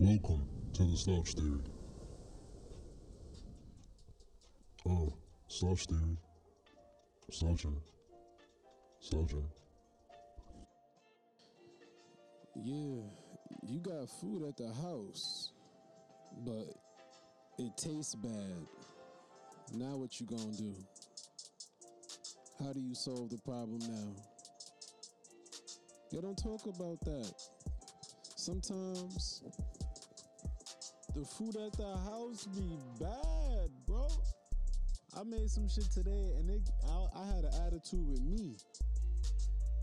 Welcome to the Slouch Theory. Oh, Slouch Theory. Slouching. Slouching. Yeah, you got food at the house, but it tastes bad. Now what you gonna do? How do you solve the problem now? They don't talk about that. Sometimes the food at the house be bad, bro. I made some shit today and it, I, I had an attitude with me.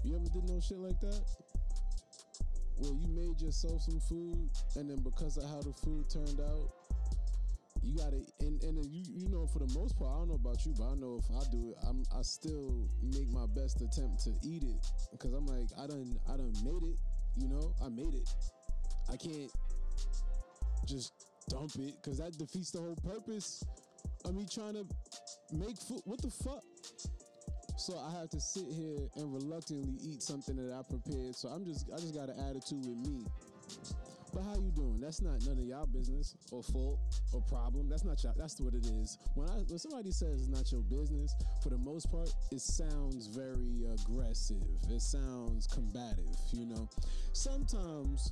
You ever did no shit like that? Well, you made yourself some food, and then because of how the food turned out, you gotta and and you you know for the most part, I don't know about you, but I know if I do it, I'm I still make my best attempt to eat it because I'm like I done I done made it, you know, I made it. I can't just dump it because that defeats the whole purpose of me trying to make food. What the fuck? So I have to sit here and reluctantly eat something that I prepared. So I'm just I just got an attitude with me. But how you doing? That's not none of y'all business or fault or problem. That's not y'all. That's what it is. When I when somebody says it's not your business, for the most part, it sounds very aggressive. It sounds combative. You know, sometimes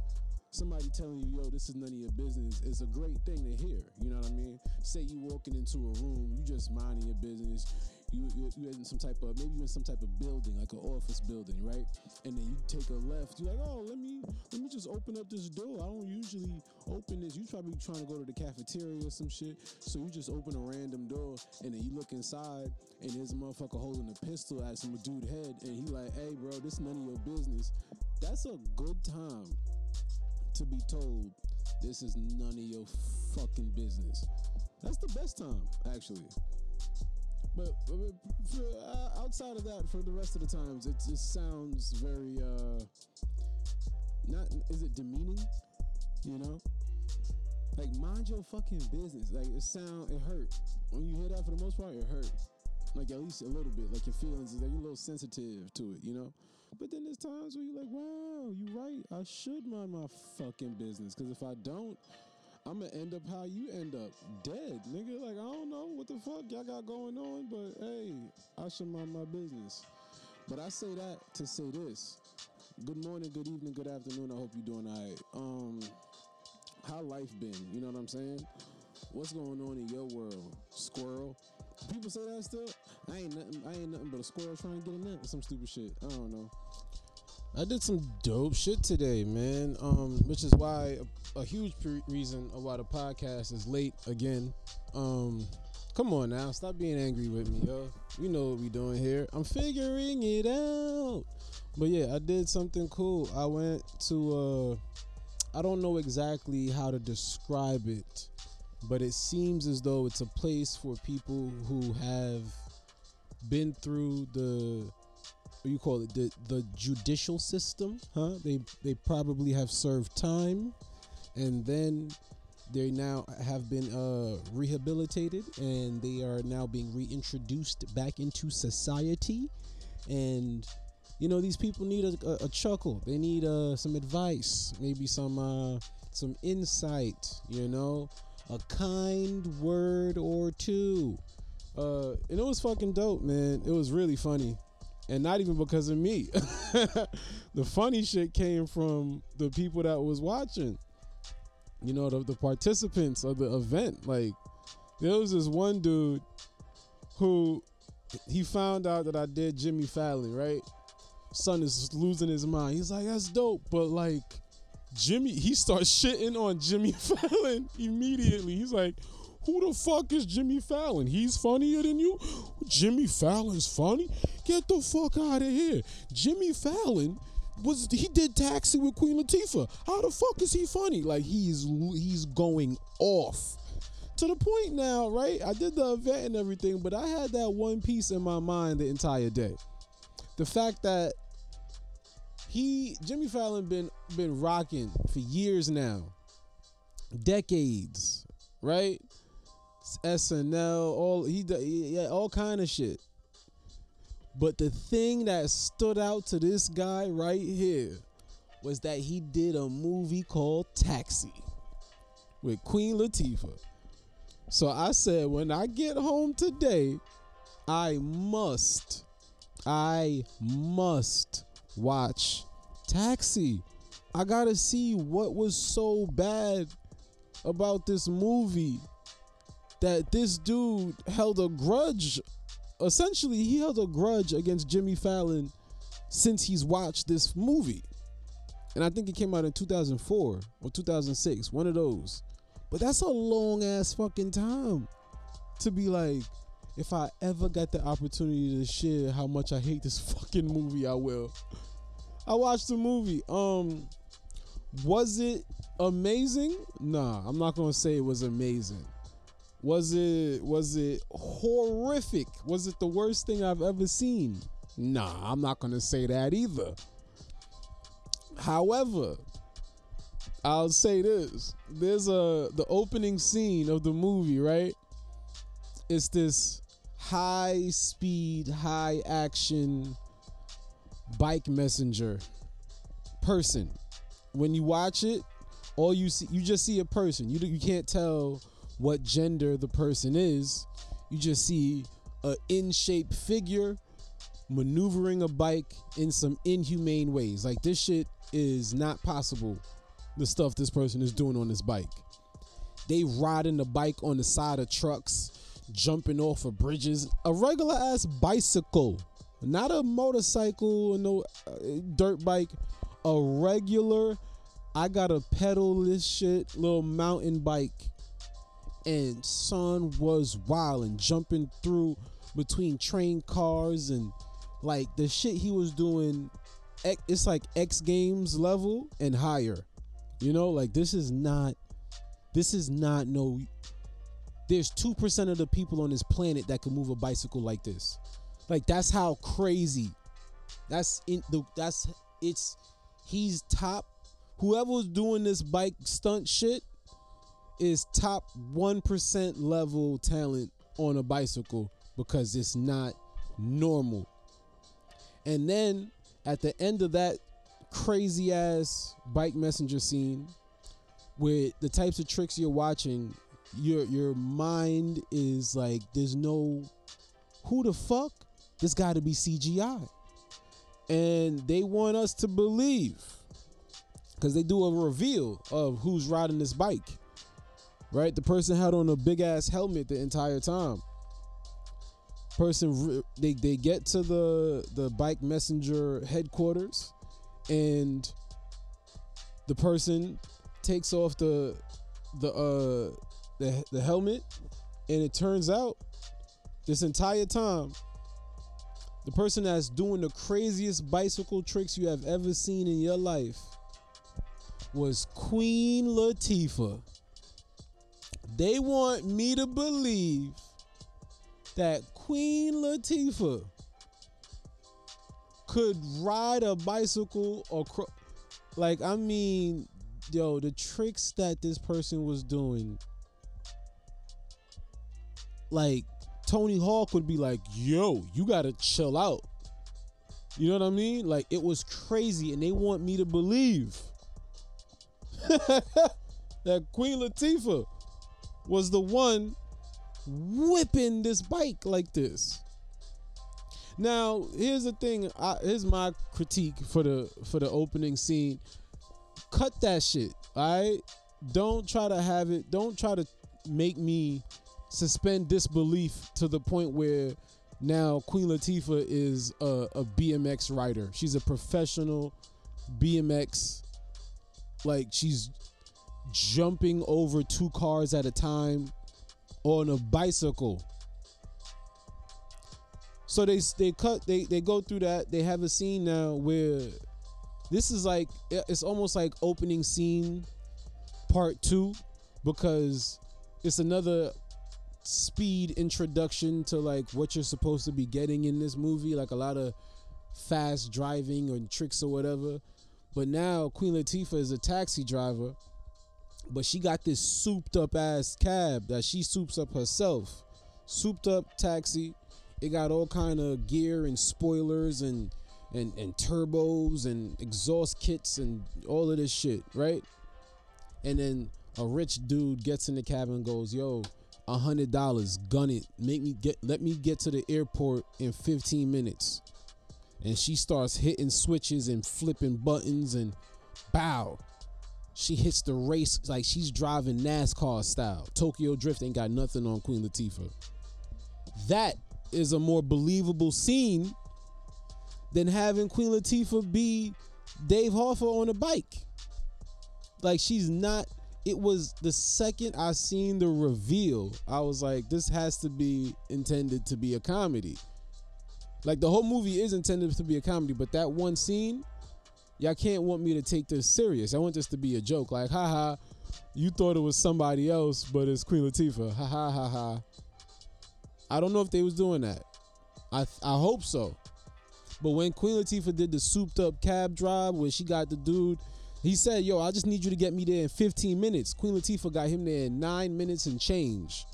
somebody telling you, yo, this is none of your business is a great thing to hear. You know what I mean? Say you walking into a room, you just minding your business. You, you you in some type of maybe you're in some type of building like an office building, right? And then you take a left. You're like, oh, let me let me just open up this door. I don't usually open this. You probably trying to go to the cafeteria or some shit. So you just open a random door and then you look inside and there's a motherfucker holding a pistol at some dude head and he like, hey, bro, this none of your business. That's a good time to be told this is none of your fucking business. That's the best time, actually. But, but for, uh, outside of that, for the rest of the times, it just sounds very uh, not. Is it demeaning? You know, like mind your fucking business. Like it sound, it hurt when you hear that. For the most part, it hurt. Like at least a little bit. Like your feelings, like you're a little sensitive to it. You know. But then there's times where you're like, wow, you're right. I should mind my fucking business. Because if I don't, I'm gonna end up how you end up, dead, nigga. Like I don't know what the fuck y'all got going on, but hey, I should mind my business. But I say that to say this: Good morning, good evening, good afternoon. I hope you're doing alright. Um, how life been? You know what I'm saying? What's going on in your world, squirrel? People say that still. I ain't nothing. I ain't nothing but a squirrel trying to get a nut some stupid shit. I don't know. I did some dope shit today, man. Um, which is why a, a huge pre- reason why the podcast is late again. Um, come on now, stop being angry with me, yo. You know what we doing here. I'm figuring it out. But yeah, I did something cool. I went to uh, I don't know exactly how to describe it, but it seems as though it's a place for people who have been through the what you call it the the judicial system huh? They they probably have served time and then they now have been uh rehabilitated and they are now being reintroduced back into society. And you know these people need a, a, a chuckle. They need uh some advice maybe some uh some insight you know? A kind word or two uh and it was fucking dope man it was really funny and not even because of me. the funny shit came from the people that was watching. You know, the, the participants of the event. Like, there was this one dude who he found out that I did Jimmy Fallon, right? Son is losing his mind. He's like, that's dope, but like Jimmy, he starts shitting on Jimmy Fallon immediately. He's like, who the fuck is Jimmy Fallon? He's funnier than you? Jimmy Fallon's funny? Get the fuck out of here. Jimmy Fallon was he did Taxi with Queen Latifah. How the fuck is he funny? Like he's he's going off. To the point now, right? I did the event and everything, but I had that one piece in my mind the entire day. The fact that he Jimmy Fallon been been rocking for years now. Decades, right? SNL, all he yeah, all kind of shit. But the thing that stood out to this guy right here was that he did a movie called Taxi. with Queen Latifah. So I said, when I get home today, I must, I must watch Taxi. I gotta see what was so bad about this movie that this dude held a grudge. Essentially, he held a grudge against Jimmy Fallon since he's watched this movie. And I think it came out in 2004 or 2006, one of those. But that's a long ass fucking time to be like, if I ever got the opportunity to share how much I hate this fucking movie, I will. I watched the movie. Um, was it amazing? Nah, I'm not gonna say it was amazing. Was it was it horrific? Was it the worst thing I've ever seen? Nah, I'm not gonna say that either. However, I'll say this. There's a the opening scene of the movie, right? It's this high speed, high action bike messenger person. When you watch it, all you see you just see a person. You you can't tell what gender the person is. You just see a in-shape figure maneuvering a bike in some inhumane ways. Like this shit is not possible. The stuff this person is doing on this bike. They riding the bike on the side of trucks, jumping off of bridges. A regular ass bicycle, not a motorcycle or no uh, dirt bike. A regular. I gotta pedal this shit, little mountain bike. And son was wild and jumping through between train cars and like the shit he was doing it's like X Games level and higher. You know, like this is not this is not no there's 2% of the people on this planet that can move a bicycle like this. Like that's how crazy. That's in the that's it's he's top whoever's doing this bike stunt shit is top 1% level talent on a bicycle because it's not normal. And then at the end of that crazy ass bike messenger scene with the types of tricks you're watching, your your mind is like there's no who the fuck? This got to be CGI. And they want us to believe cuz they do a reveal of who's riding this bike. Right? The person had on a big ass helmet the entire time person they, they get to the the bike messenger headquarters and the person takes off the the uh the, the helmet and it turns out this entire time the person that's doing the craziest bicycle tricks you have ever seen in your life was Queen Latifah. They want me to believe that Queen Latifah could ride a bicycle or cro- like I mean, yo, the tricks that this person was doing, like Tony Hawk would be like, "Yo, you gotta chill out." You know what I mean? Like it was crazy, and they want me to believe that Queen Latifah was the one whipping this bike like this. Now, here's the thing. I, here's my critique for the for the opening scene. Cut that shit. All right. Don't try to have it. Don't try to make me suspend disbelief to the point where now Queen Latifah is a, a BMX rider. She's a professional BMX. Like she's jumping over two cars at a time on a bicycle. So they they cut they they go through that. They have a scene now where this is like it's almost like opening scene part 2 because it's another speed introduction to like what you're supposed to be getting in this movie like a lot of fast driving or tricks or whatever. But now Queen Latifah is a taxi driver but she got this souped up ass cab that she soups up herself. Souped up taxi. It got all kind of gear and spoilers and and and turbos and exhaust kits and all of this shit, right? And then a rich dude gets in the cab and goes, "Yo, a hundred dollars, gun it, make me get, let me get to the airport in 15 minutes." And she starts hitting switches and flipping buttons and bow. She hits the race like she's driving NASCAR style. Tokyo Drift ain't got nothing on Queen Latifah. That is a more believable scene than having Queen Latifah be Dave Hoffa on a bike. Like she's not. It was the second I seen the reveal, I was like, this has to be intended to be a comedy. Like the whole movie is intended to be a comedy, but that one scene, y'all can't want me to take this serious. I want this to be a joke. Like, haha, you thought it was somebody else, but it's Queen Latifah. Ha ha ha ha. I don't know if they was doing that. I I hope so. But when Queen Latifah did the souped up cab drive where she got the dude, he said, Yo, I just need you to get me there in 15 minutes. Queen Latifah got him there in nine minutes and change.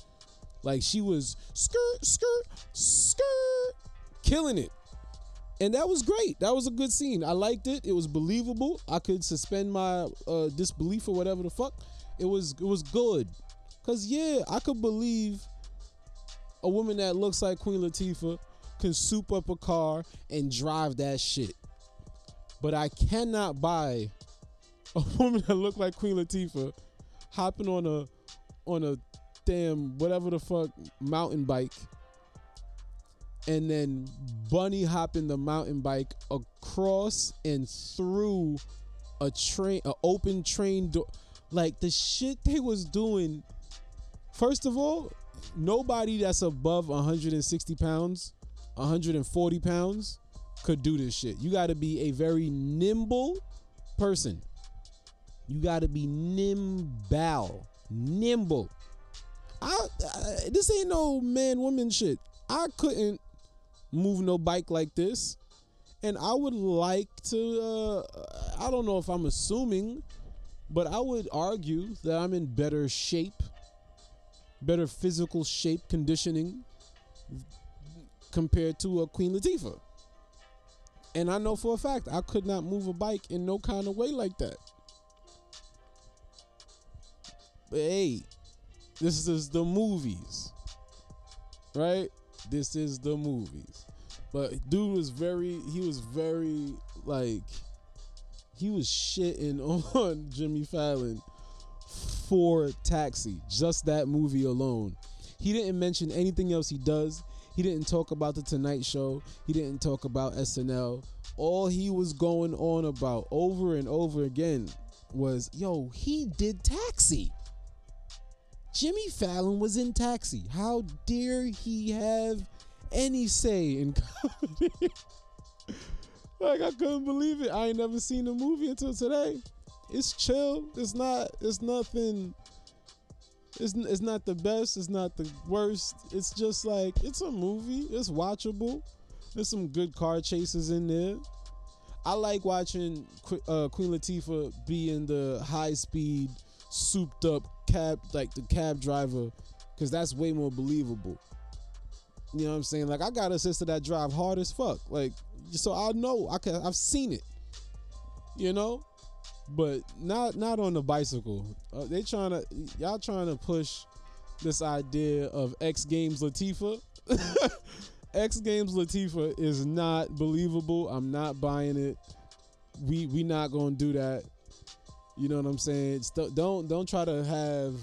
Like she was skirt, skirt, skirt, killing it. And that was great. That was a good scene. I liked it. It was believable. I could suspend my uh, disbelief or whatever the fuck. It was it was good. Cause yeah, I could believe a woman that looks like Queen Latifah can soup up a car and drive that shit. But I cannot buy a woman that look like Queen Latifah hopping on a on a damn whatever the fuck mountain bike and then bunny hopping the mountain bike across and through a train a open train door. Like the shit they was doing first of all nobody that's above 160 pounds 140 pounds could do this shit. You got to be a very nimble person. You got to be nimble nimble. I, I this ain't no man woman shit. I couldn't move no bike like this. And i would like to uh i don't know if i'm assuming but i would argue that i'm in better shape better physical shape conditioning compared to a queen latifah. And i know for a fact i could not move a bike in no kind of way like that. But hey this is the movies right this is the movies. But dude was very he was very like he was shitting on jimmy fallon for taxi just that movie alone. He didn't mention anything else he does. He didn't talk about the tonight show. He didn't talk about snl all he was going on about over and over again was yo he did taxi Jimmy Fallon was in Taxi. How dare he have any say in comedy? like I couldn't believe it. I ain't never seen the movie until today. It's chill. It's not. It's nothing. It's it's not the best. It's not the worst. It's just like it's a movie. It's watchable. There's some good car chases in there. I like watching uh, Queen Latifah be in the high speed, souped up cab like the cab driver because that's way more believable. You know what I'm saying? Like I got a sister that drive hard as fuck. Like so I know I can I've seen it. You know? But not not on the bicycle. Uh, they trying to y'all trying to push this idea of X Games Latifah. X Games Latifah is not believable. I'm not buying it. We we not gonna do that. You know what I'm saying? Don't don't try to have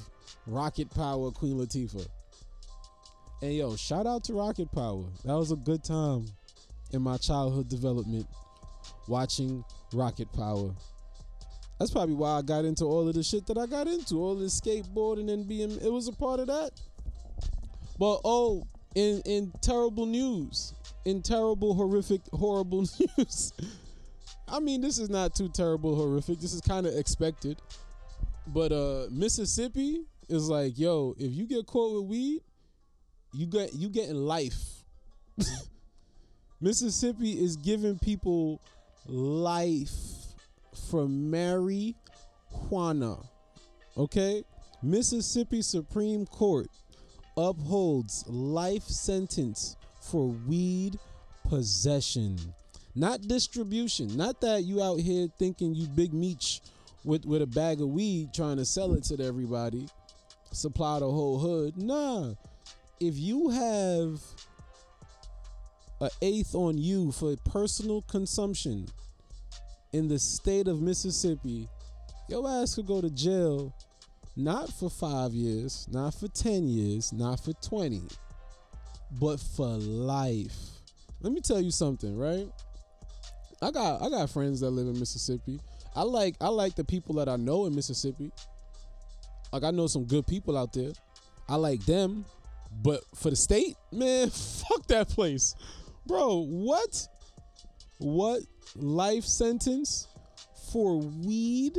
Rocket Power Queen Latifah. And yo, shout out to Rocket Power. That was a good time in my childhood development watching Rocket Power. That's probably why I got into all of the shit that I got into, all this skateboarding and being it was a part of that. But oh, in in terrible news, in terrible horrific horrible news. I mean, this is not too terrible horrific. This is kind of expected. But uh Mississippi is like, yo, if you get caught with weed, you get you getting life. Mississippi is giving people life for marijuana. Okay? Mississippi Supreme Court upholds life sentence for weed possession not distribution. Not that you out here thinking you big meech with with a bag of weed trying to sell it to everybody, supply the whole hood. Nah, if you have an eighth on you for personal consumption in the state of Mississippi, your ass could go to jail not for five years, not for 10 years, not for 20, but for life. Let me tell you something, right? I got I got friends that live in Mississippi. I like I like the people that I know in Mississippi. Like I know some good people out there. I like them. But for the state, man, fuck that place. Bro, what? What life sentence for weed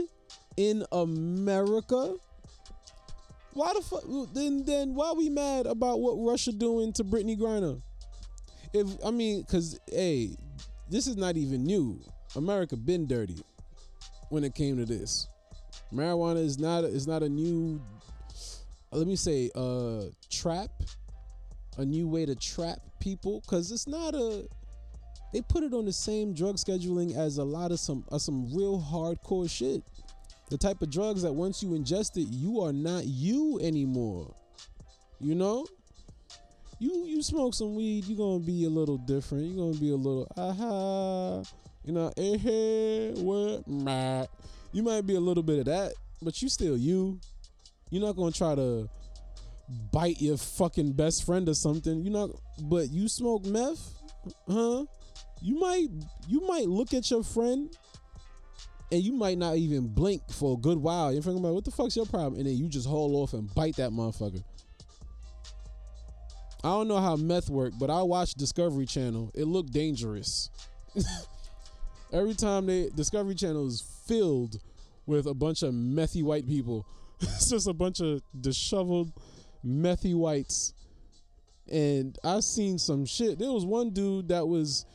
in America? Why the fuck? Then, then why we mad about what Russia doing to Brittney Griner? If I mean, cause hey, this is not even new. America been dirty when it came to this. Marijuana is not is not a new. Let me say, uh, trap, a new way to trap people, cause it's not a. They put it on the same drug scheduling as a lot of some uh, some real hardcore shit the type of drugs that once you ingest it, you are not you anymore. You know? You you smoke some weed, you're gonna be a little different. You're gonna be a little aha. You know, eh hey, what Matt. You might be a little bit of that, but you still you. You're not gonna try to bite your fucking best friend or something. You're not but you smoke meth, huh? You might you might look at your friend and you might not even blink for a good while. You're thinking about what the fuck's your problem, and then you just haul off and bite that motherfucker. I don't know how meth work, but I watch Discovery Channel. It looked dangerous. Every time they Discovery Channel is filled with a bunch of methy white people. it's just a bunch of disheveled methy whites. And I seen some shit. There was one dude that was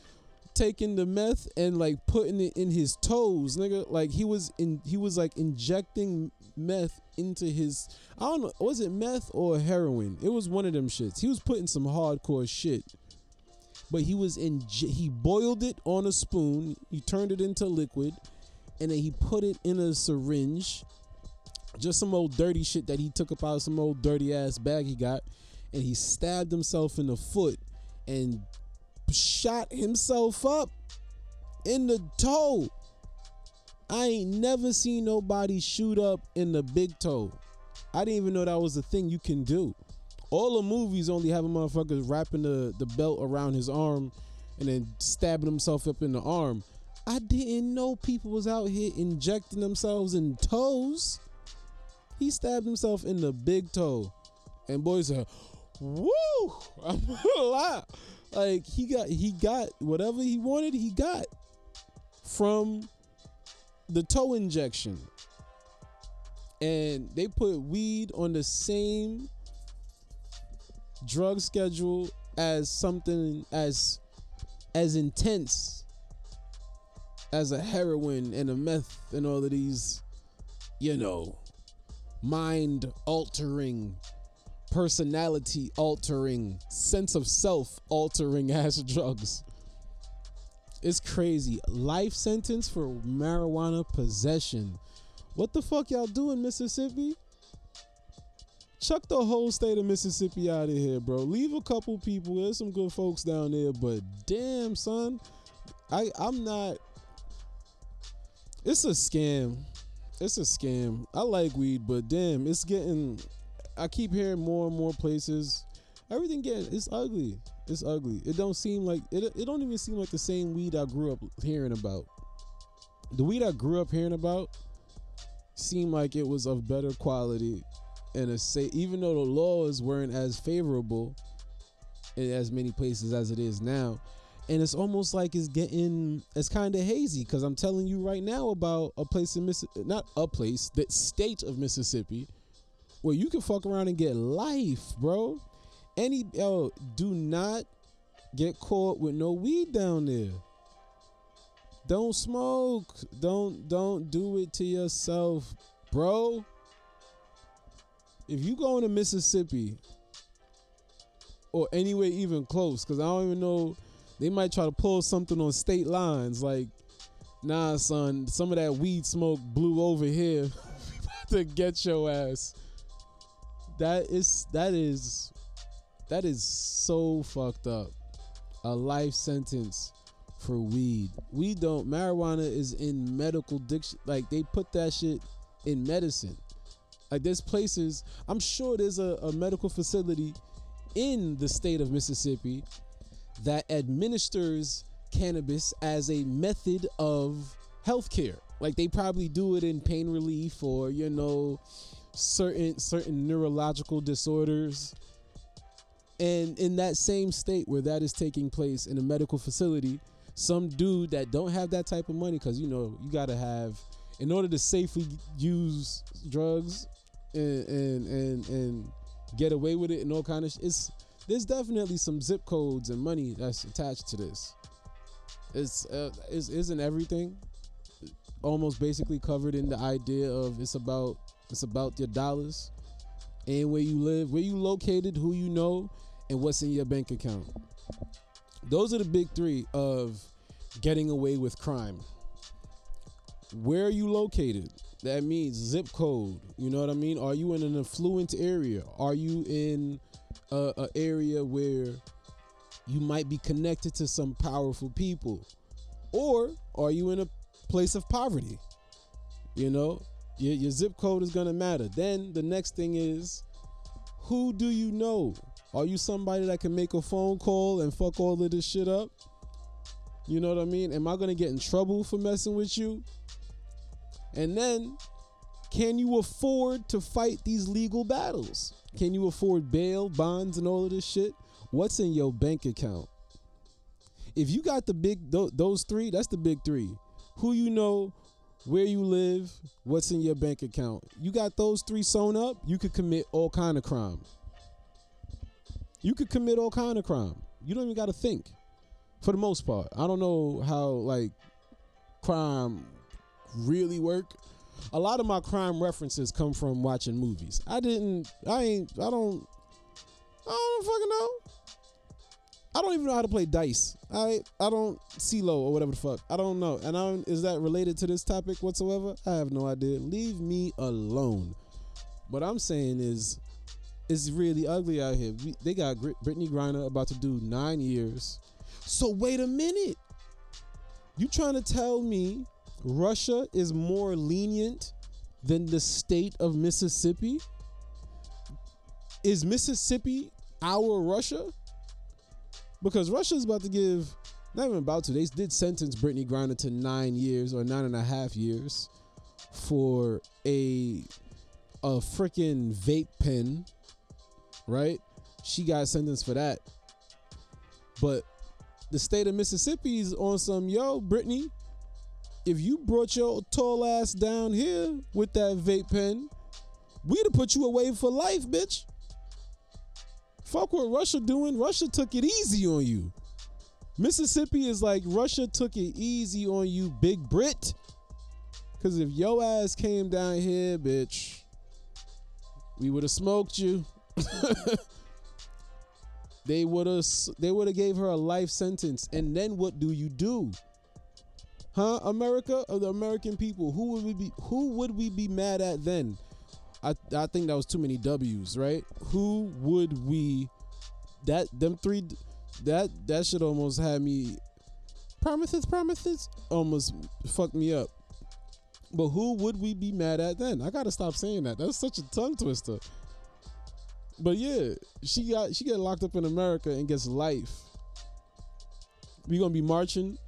taking the meth and like putting it in his toes, nigga. Like he was in he was like injecting meth into his I don't know, was it meth or heroin? It was one of them shits. He was putting some hardcore shit. But he was in he boiled it on a spoon, he turned it into liquid, and then he put it in a syringe. Just some old dirty shit that he took up out of some old dirty ass bag he got, and he stabbed himself in the foot and shot himself up in the toe. I ain't never seen nobody shoot up in the big toe. I didn't even know that was a thing you can do. All the movies only have a motherfucker wrapping the, the belt around his arm and then stabbing himself up in the arm. I didn't know people was out here injecting themselves in toes. He stabbed himself in the big toe. And boys said, Woo! I'm gonna lie. Like he got he got whatever he wanted, he got from the toe injection. And they put weed on the same drug schedule as something as as intense as a heroin and a meth and all of these, you know, mind altering personality altering, sense of self altering ass drugs. It's crazy. Life sentence for marijuana possession. What the fuck y'all do in Mississippi? Chuck the whole state of Mississippi out of here, bro. Leave a couple people. There's some good folks down there, but damn, son, I I'm not. It's a scam. It's a scam. I like weed, but damn, it's getting I keep hearing more and more places. Everything getting it's ugly. It's ugly. It don't seem like it. It don't even seem like the same weed I grew up hearing about. The weed I grew up hearing about seemed like it was of better quality and a say even though the laws weren't as favorable in as many places as it is now and it's almost like it's getting it's kind of hazy because i'm telling you right now about a place in mississippi not a place the state of mississippi where you can fuck around and get life, bro. Any yo, do not get caught with no weed down there. Don't smoke. Don't don't do it to yourself, bro. If you going to Mississippi or anywhere even close, because I don't even know, they might try to pull something on state lines. Like nah, son, some of that weed smoke blew over here to get your ass. That is that is that is so fucked up. A life sentence for weed. We don't marijuana is in medical diction like they put that shit in medicine. Like there's places, I'm sure there's a, a medical facility in the state of Mississippi that administers cannabis as a method of healthcare. Like they probably do it in pain relief or you know certain certain neurological disorders. And in that same state where that is taking place in a medical facility, some dude that don't have that type of money cuz you know, you got to have in order to safely use drugs and and and, and get away with it and all kind of sh- it's there's definitely some zip codes and money that's attached to this. It's uh, is isn't everything almost basically covered in the idea of it's about it's about your dollars and where you live, where you located, who you know, and what's in your bank account. Those are the big three of getting away with crime. Where are you located? That means zip code. You know what I mean? Are you in an affluent area? Are you in a, a area where you might be connected to some powerful people? Or are you in a place of poverty? You know, your, your zip code is gonna matter. Then the next thing is, who do you know? Are you somebody that can make a phone call and fuck all of this shit up? You know what I mean? Am I gonna get in trouble for messing with you? And then, can you afford to fight these legal battles? Can you afford bail, bonds, and all of this shit? What's in your bank account? If you got the big tho- those three, that's the big three. Who you know, where you live, what's in your bank account. You got those three sewn up, you could commit all kind of crime. You could commit all kind of crime. You don't even got to think. For the most part, I don't know how like crime really work. A lot of my crime references come from watching movies. I didn't. I ain't. I don't. I don't fucking know. I don't even know how to play dice. I I don't CeeLo or whatever the fuck. I don't know. And I is that related to this topic whatsoever? I have no idea. Leave me alone. What I'm saying is, it's really ugly out here. We, they got Brittney Griner about to do nine years. So wait a minute. You trying to tell me Russia is more lenient than the state of Mississippi? Is Mississippi our Russia? Because Russia's about to give, not even about to, they did sentence Brittney Griner to nine years or nine and a half years for a a freaking vape pen, right? She got sentenced for that. But the state of Mississippi is on some, yo, Brittney, if you brought your tall ass down here with that vape pen, we'd have put you away for life, bitch. Fuck what Russia doing. Russia took it easy on you. Mississippi is like Russia took it easy on you, Big Brit. Cause if yo ass came down here, bitch, we would have smoked you. they would have they would have gave her a life sentence. And then what do you do? Huh? America or the American people? Who would we be who would we be mad at then? I I think that was too many W's, right? Who would we that them three that that should almost have me promises promises almost fucked me up. But who would we be mad at then? I gotta stop saying that. That's such a tongue twister. But yeah, she got she got locked up in America and gets life. We gonna be marching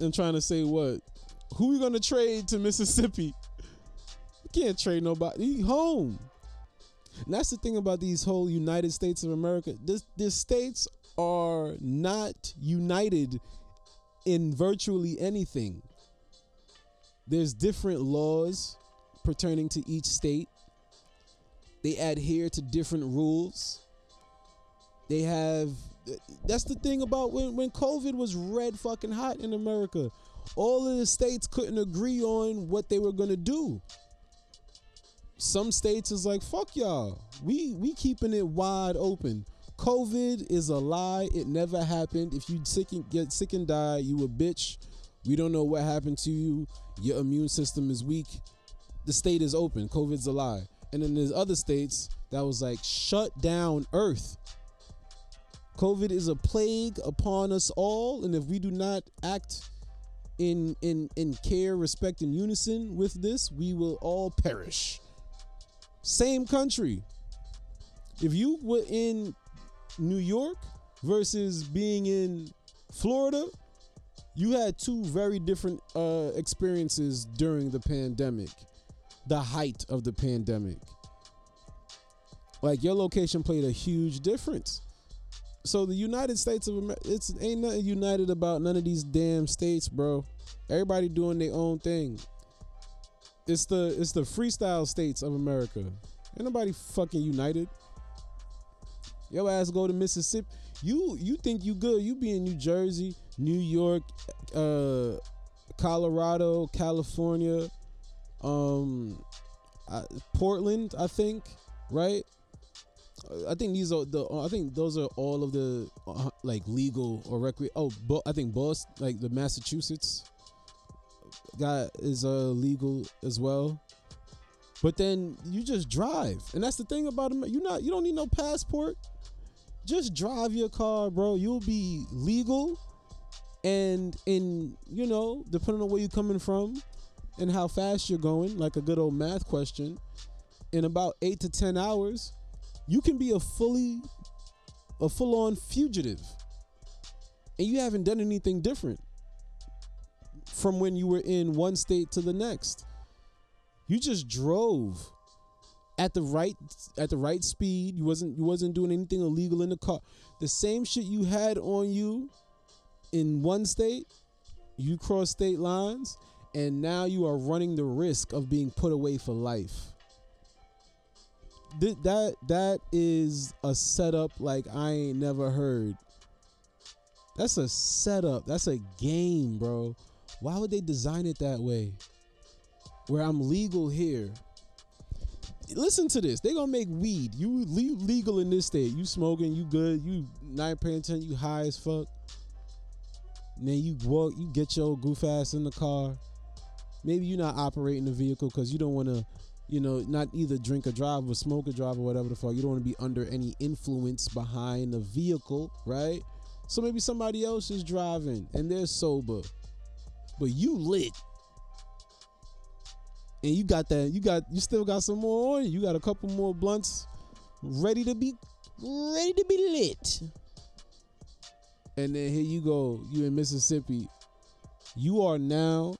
and trying to say what? Who we gonna trade to Mississippi? You can't trade nobody. Home. And that's the thing about these whole United States of America. This the states are not united in virtually anything. There's different laws pertaining to each state. They adhere to different rules. They have that's the thing about when, when COVID was red fucking hot in America. All of the states couldn't agree on what they were gonna do. Some states is like, fuck y'all. We we keeping it wide open. COVID is a lie. It never happened. If you sick and get sick and die, you a bitch. We don't know what happened to you. Your immune system is weak. The state is open. COVID's a lie. And then there's other states that was like shut down Earth. COVID is a plague upon us all, and if we do not act in in in care, respect, and unison with this, we will all perish. Same country. If you were in New York versus being in Florida, you had two very different uh, experiences during the pandemic, the height of the pandemic. Like your location played a huge difference. So the United States of America, it's ain't nothing united about none of these damn states, bro. Everybody doing their own thing. It's the it's the freestyle states of America. Ain't nobody fucking united. Your ass go to Mississippi. You you think you good? You be in New Jersey, New York, uh, Colorado, California, um, uh, Portland. I think right. I think these are the. I think those are all of the uh, like legal or recre. Oh, but I think Boston, like the Massachusetts, guy is uh legal as well. But then you just drive, and that's the thing about. You not you don't need no passport. Just drive your car, bro. You'll be legal, and in you know depending on where you're coming from, and how fast you're going, like a good old math question, in about eight to ten hours, you can be a fully a full-on fugitive. And you haven't done anything different from when you were in one state to the next. You just drove at the right at the right speed. You wasn't you wasn't doing anything illegal in the car. The same shit you had on you in one state you cross state lines and now you are running the risk of being put away for life th- that that is a setup like I ain't never heard. That's a setup. That's a game, bro. Why would they design it that way? Where I'm legal here. Listen to this. They gonna make weed. You le- legal in this state. You smoking. You good. You not paying attention. You high as fuck. And then you walk. You get your goof ass in the car. Maybe you're not operating the vehicle because you don't want to you know, not either drink or drive or smoke or drive or whatever the fuck. You don't want to be under any influence behind the vehicle, right? So maybe somebody else is driving and they're sober, but you lit. And you got that, you got, you still got some more on. You got a couple more blunts ready to be, ready to be lit. And then here you go, you in Mississippi. You are now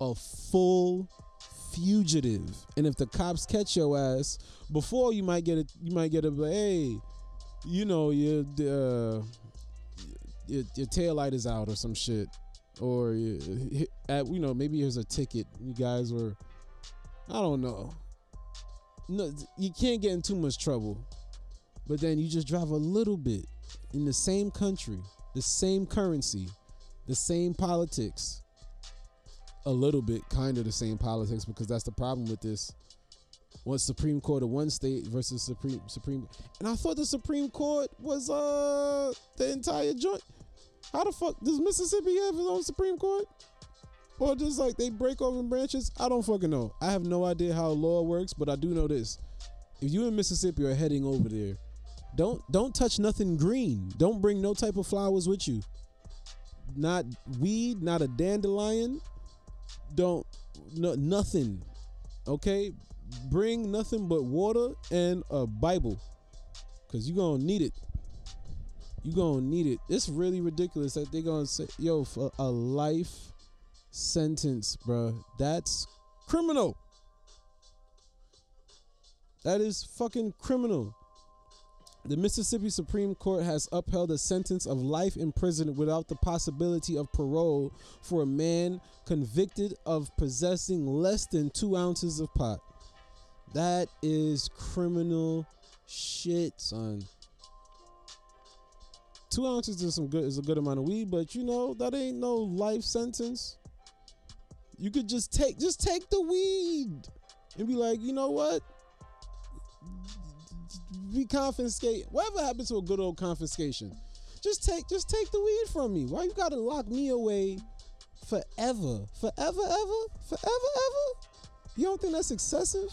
a full fugitive. And if the cops catch your ass, before you might get it, you might get a hey, you know your uh, your, your tail light is out or some shit, or you, at you know maybe here's a ticket. You guys were, I don't know. No, you can't get in too much trouble, but then you just drive a little bit in the same country, the same currency, the same politics a little bit kind of the same politics because that's the problem with this. One Supreme Court of one state versus Supreme Supreme, and I thought the Supreme Court was uh the entire joint. How the fuck does Mississippi have its own Supreme Court? Or just like they break off in branches? I don't fucking know. I have no idea how law works, but I do know this: if you in Mississippi are heading over there, don't don't touch nothing green. Don't bring no type of flowers with you. Not weed, not a dandelion, don't no nothing. Okay? Bring nothing but water and a Bible. Cause you're gonna need it. You're gonna need it. It's really ridiculous that they're gonna say, yo, for a life sentence, bro. That's criminal. That is fucking criminal. The Mississippi Supreme Court has upheld a sentence of life in prison without the possibility of parole for a man convicted of possessing less than two ounces of pot. That is criminal shit, son. Two ounces is some good is a good amount of weed, but you know that ain't no life sentence. You could just take just take the weed and be like, you know what? We confiscate whatever happened to a good old confiscation. Just take just take the weed from me. Why you gotta lock me away forever, forever, ever, forever, ever. You don't think that's excessive?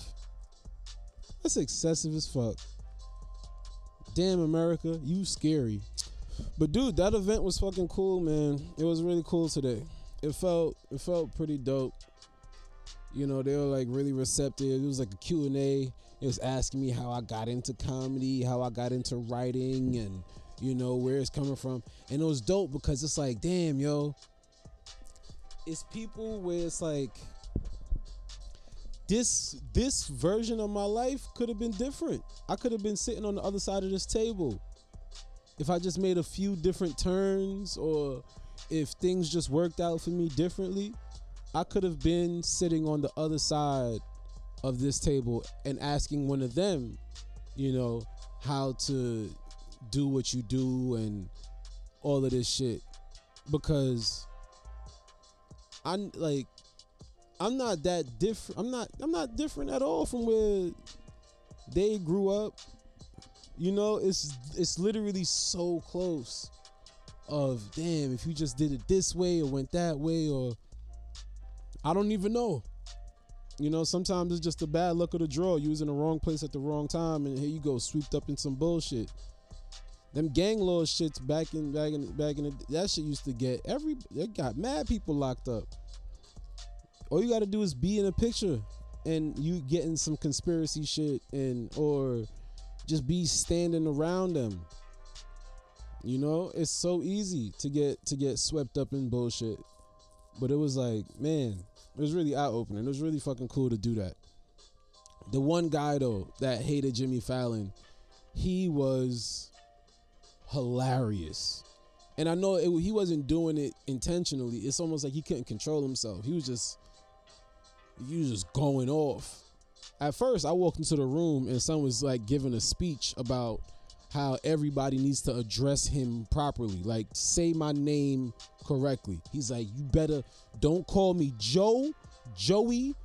That's excessive as fuck. Damn America, you scary. But dude, that event was fucking cool, man. It was really cool today. It felt it felt pretty dope. You know, they were like really receptive. It was like a Q&A. It was asking me how I got into comedy, how I got into writing and you know where it's coming from. And it was dope because it's like, damn, yo. It's people where it's like this this version of my life could have been different. I could have been sitting on the other side of this table if I just made a few different turns or if things just worked out for me differently, I could have been sitting on the other side of this table and asking one of them, you know, how to do what you do and all of this shit because I'm like I'm not that different. I'm not I'm not different at all from where they grew up you know, it's it's literally so close. Of damn, if you just did it this way or went that way, or I don't even know. You know, sometimes it's just the bad luck of the draw. You was in the wrong place at the wrong time, and here you go, swept up in some bullshit. Them gang law shits back in back in back in the, that shit used to get every they got mad people locked up. All you got to do is be in a picture, and you getting some conspiracy shit and or just be standing around them. You know, it's so easy to get to get swept up in bullshit. But it was like, man, it was really eye opening. It was really fucking cool to do that. The one guy though that hated Jimmy Fallon, he was hilarious. And I know it, he wasn't doing it intentionally. It's almost like he couldn't control himself. He was just he was just going off at first I walked into the room and someone was like giving a speech about how everybody needs to address him properly. Like say my name correctly. He's like, you better don't call me Joe, Joey.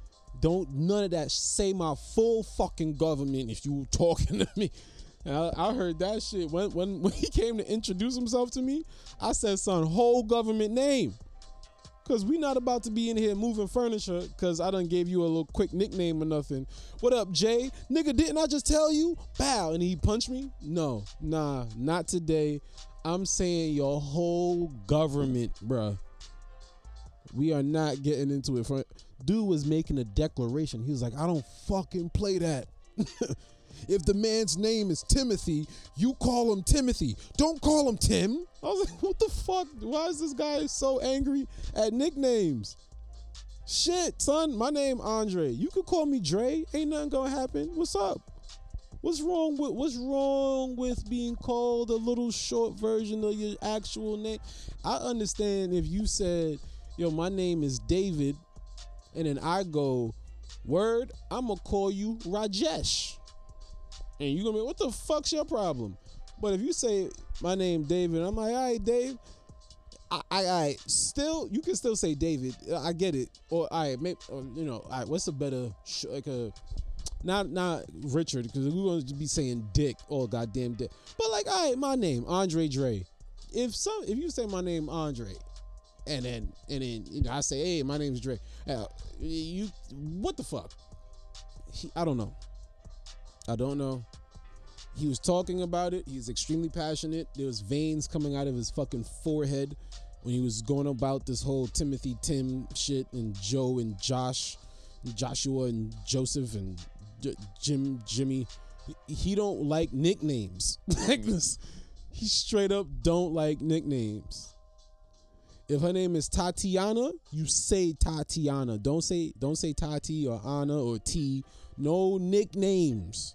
Don't none of that. Say my full fucking government if you talking to me. I, I, heard that shit when when when he came to introduce himself to me. I said, "Son, whole government name." Cause we not about to be in here moving furniture. Cause I done gave you a little quick nickname or nothing. What up, Jay? Nigga, didn't I just tell you? Bow, and he punched me. No, nah, not today. I'm saying your whole government, bruh. We are not getting into it. Dude was making a declaration. He was like, I don't fucking play that. If the man's name is Timothy, you call him Timothy. Don't call him Tim. I was like, what the fuck? Why is this guy so angry at nicknames? Shit, son, my name Andre. You could call me Dre. Ain't nothing gonna happen. What's up? What's wrong with what's wrong with being called a little short version of your actual name? I understand if you said, "Yo, my name is David," and then I go, "Word, I'm gonna call you Rajesh." And you gonna be what the fuck's your problem? But if you say my name David, I'm like, all right, Dave. I, I, I still you can still say David. I get it. Or I right, maybe or, you know, all right, what's a better sh- like a not not Richard because we're to be saying Dick. Oh goddamn Dick. But like, all right, my name Andre Dre. If some if you say my name Andre, and then and then you know I say, hey, my name's Dre. Uh, you what the fuck? He, I don't know. I don't know. He was talking about it. He's extremely passionate. There was veins coming out of his fucking forehead when he was going about this whole Timothy Tim shit and Joe and Josh, and Joshua and Joseph and J- Jim Jimmy. He, he don't like nicknames. like this, he straight up don't like nicknames. If her name is Tatiana, you say Tatiana. Don't say don't say Tati or Anna or T. No nicknames.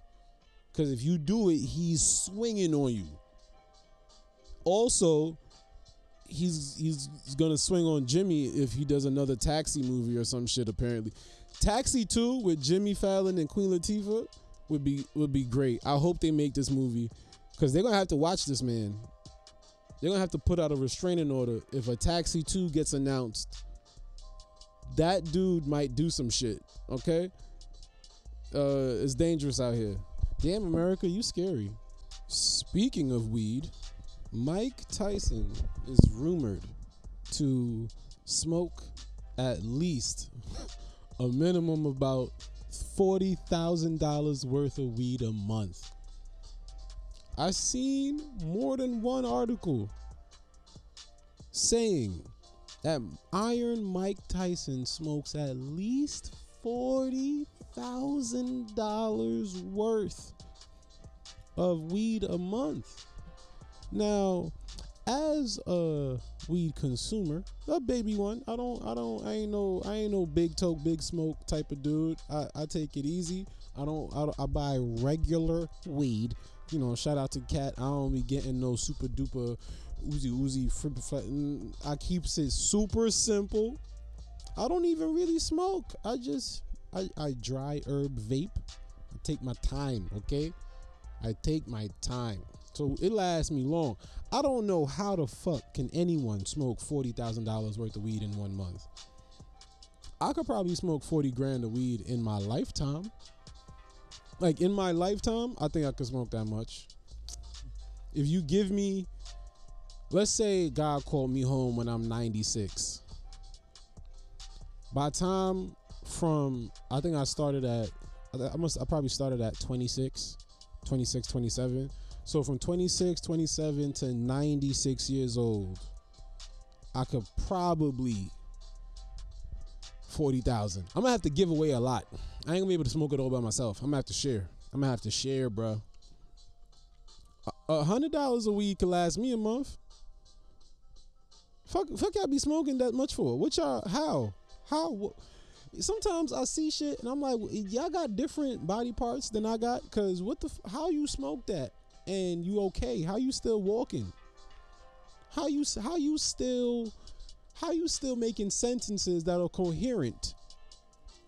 Because if you do it, he's swinging on you. Also, he's he's gonna swing on Jimmy if he does another Taxi movie or some shit. Apparently, Taxi Two with Jimmy Fallon and Queen Latifah would be would be great. I hope they make this movie because they're gonna have to watch this man. They're gonna have to put out a restraining order if a Taxi Two gets announced. That dude might do some shit. Okay, uh, it's dangerous out here. Damn, America, you scary. Speaking of weed, Mike Tyson is rumored to smoke at least a minimum about forty thousand dollars worth of weed a month. I've seen more than one article saying that Iron Mike Tyson smokes at least forty thousand dollars worth of weed a month. Now, as a weed consumer, a baby one, I don't, I don't, I ain't no, I ain't no big toke, big smoke type of dude. I, I take it easy. I don't, I, I buy regular weed. You know, shout out to Cat. I don't be getting no super duper Uzi Uzi flip I keeps it super simple. I don't even really smoke. I just I, I dry herb vape. I take my time, okay? I take my time. So it lasts me long. I don't know how the fuck can anyone smoke forty thousand dollars worth of weed in one month. I could probably smoke forty grand of weed in my lifetime. Like in my lifetime, I think I could smoke that much. If you give me, let's say God called me home when I'm 96. By time from I think I started at I must I probably started at 26, 26, 27. So from 26, 27 to 96 years old, I could probably 40,000. I'm gonna have to give away a lot. I ain't gonna be able to smoke it all by myself. I'm gonna have to share. I'm gonna have to share, bro. A hundred dollars a week could last me a month. Fuck, fuck, y'all be smoking that much for? What y'all? How? How? Sometimes I see shit and I'm like, y'all got different body parts than I got. Cause what the? How you smoke that and you okay? How you still walking? How you how you still how you still making sentences that are coherent?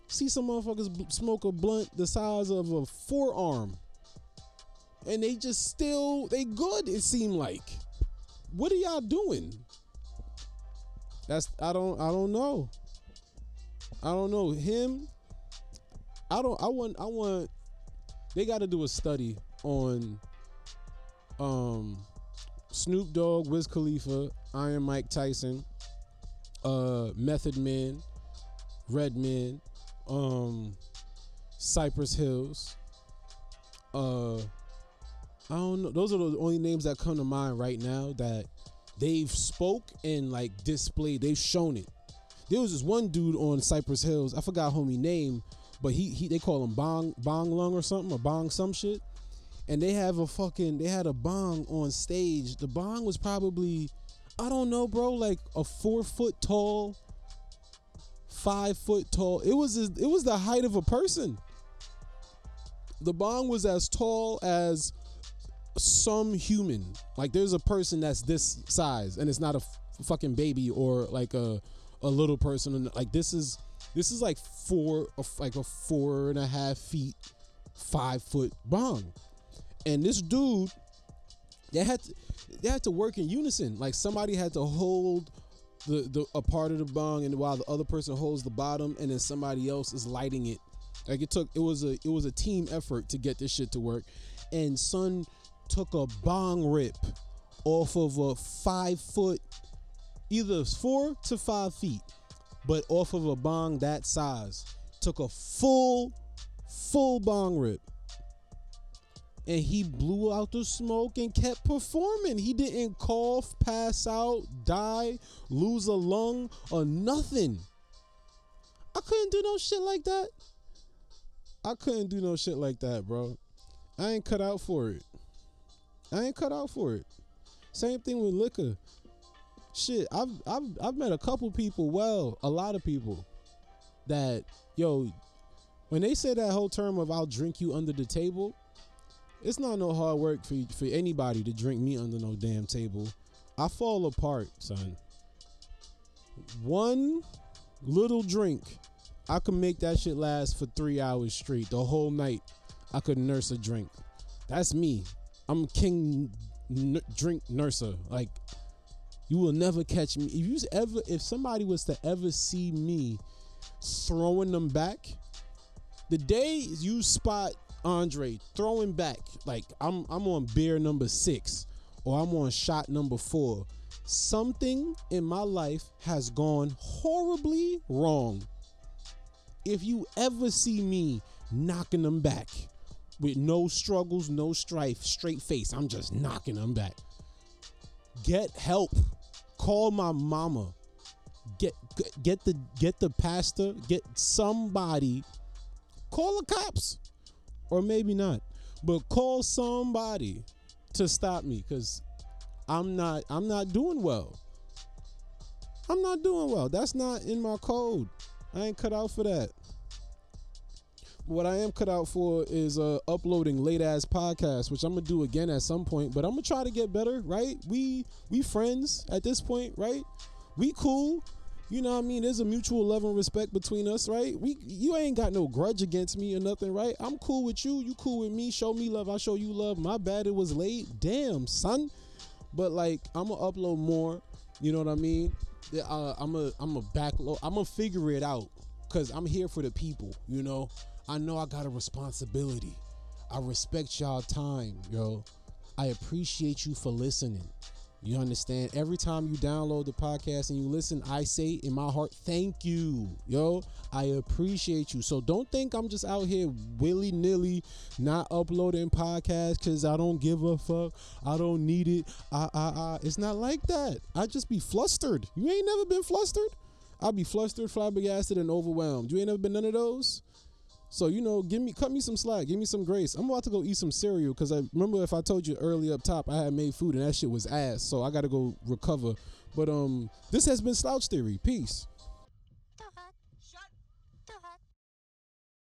See some motherfuckers smoke a blunt the size of a forearm, and they just still they good. It seemed like. What are y'all doing? That's I don't I don't know. I don't know him. I don't. I want. I want. They got to do a study on um Snoop Dogg, Wiz Khalifa, Iron Mike Tyson, uh Method Man, Redman, um Cypress Hills. Uh I don't know. Those are the only names that come to mind right now that they've spoke and like displayed. They've shown it. There was this one dude on Cypress Hills. I forgot homie name, but he he they call him Bong Bong Lung or something or Bong some shit. And they have a fucking they had a bong on stage. The bong was probably I don't know, bro, like a four foot tall, five foot tall. It was it was the height of a person. The bong was as tall as some human. Like there's a person that's this size, and it's not a f- fucking baby or like a a little person. Like this is this is like four like a four and a half feet, five foot bong, and this dude, they had to, they had to work in unison. Like somebody had to hold the, the a part of the bong, and while the other person holds the bottom, and then somebody else is lighting it. Like it took it was a it was a team effort to get this shit to work, and Son took a bong rip off of a five foot either four to five feet, but off of a bong that size. Took a full, full bong rip. And he blew out the smoke and kept performing. He didn't cough, pass out, die, lose a lung, or nothing. I couldn't do no shit like that. I couldn't do no shit like that, bro. I ain't cut out for it. I ain't cut out for it. Same thing with liquor shit, I've I've I've met a couple people, well, a lot of people that yo, when they say that whole term of I'll drink you under the table, it's not no hard work for for anybody to drink me under no damn table. I fall apart, son. One little drink, I could make that shit last for three hours straight. The whole night, I could nurse a drink. That's me. I'm king n- drink nurser. Like you will never catch me. If you ever, if somebody was to ever see me throwing them back, the day you spot Andre throwing back, like I'm I'm on beer number six or I'm on shot number four, something in my life has gone horribly wrong. If you ever see me knocking them back with no struggles, no strife, straight face, I'm just knocking them back. Get help. Call my mama. Get get the get the pastor, get somebody. Call the cops. Or maybe not. But call somebody to stop me cuz I'm not I'm not doing well. I'm not doing well. That's not in my code. I ain't cut out for that. What I am cut out for is uh, uploading late ass podcasts, which I'm gonna do again at some point. But I'm gonna try to get better, right? We we friends at this point, right? We cool. You know what I mean? There's a mutual love and respect between us, right? We you ain't got no grudge against me or nothing, right? I'm cool with you. You cool with me. Show me love. I show you love. My bad it was late. Damn, son. But like I'm gonna upload more. You know what I mean? Uh, I'm a I'm a backload. I'm gonna figure it out because I'm here for the people. You know, I know I got a responsibility. I respect y'all time, yo. I appreciate you for listening. You understand? Every time you download the podcast and you listen, I say in my heart, thank you, yo. I appreciate you. So don't think I'm just out here willy nilly not uploading podcasts because I don't give a fuck. I don't need it. I, I, I. It's not like that. I just be flustered. You ain't never been flustered? I'll be flustered, flabbergasted, and overwhelmed. You ain't never been none of those? So you know, give me cut me some slack, give me some grace. I'm about to go eat some cereal because I remember if I told you early up top I had made food and that shit was ass. So I got to go recover. But um, this has been Slouch Theory. Peace.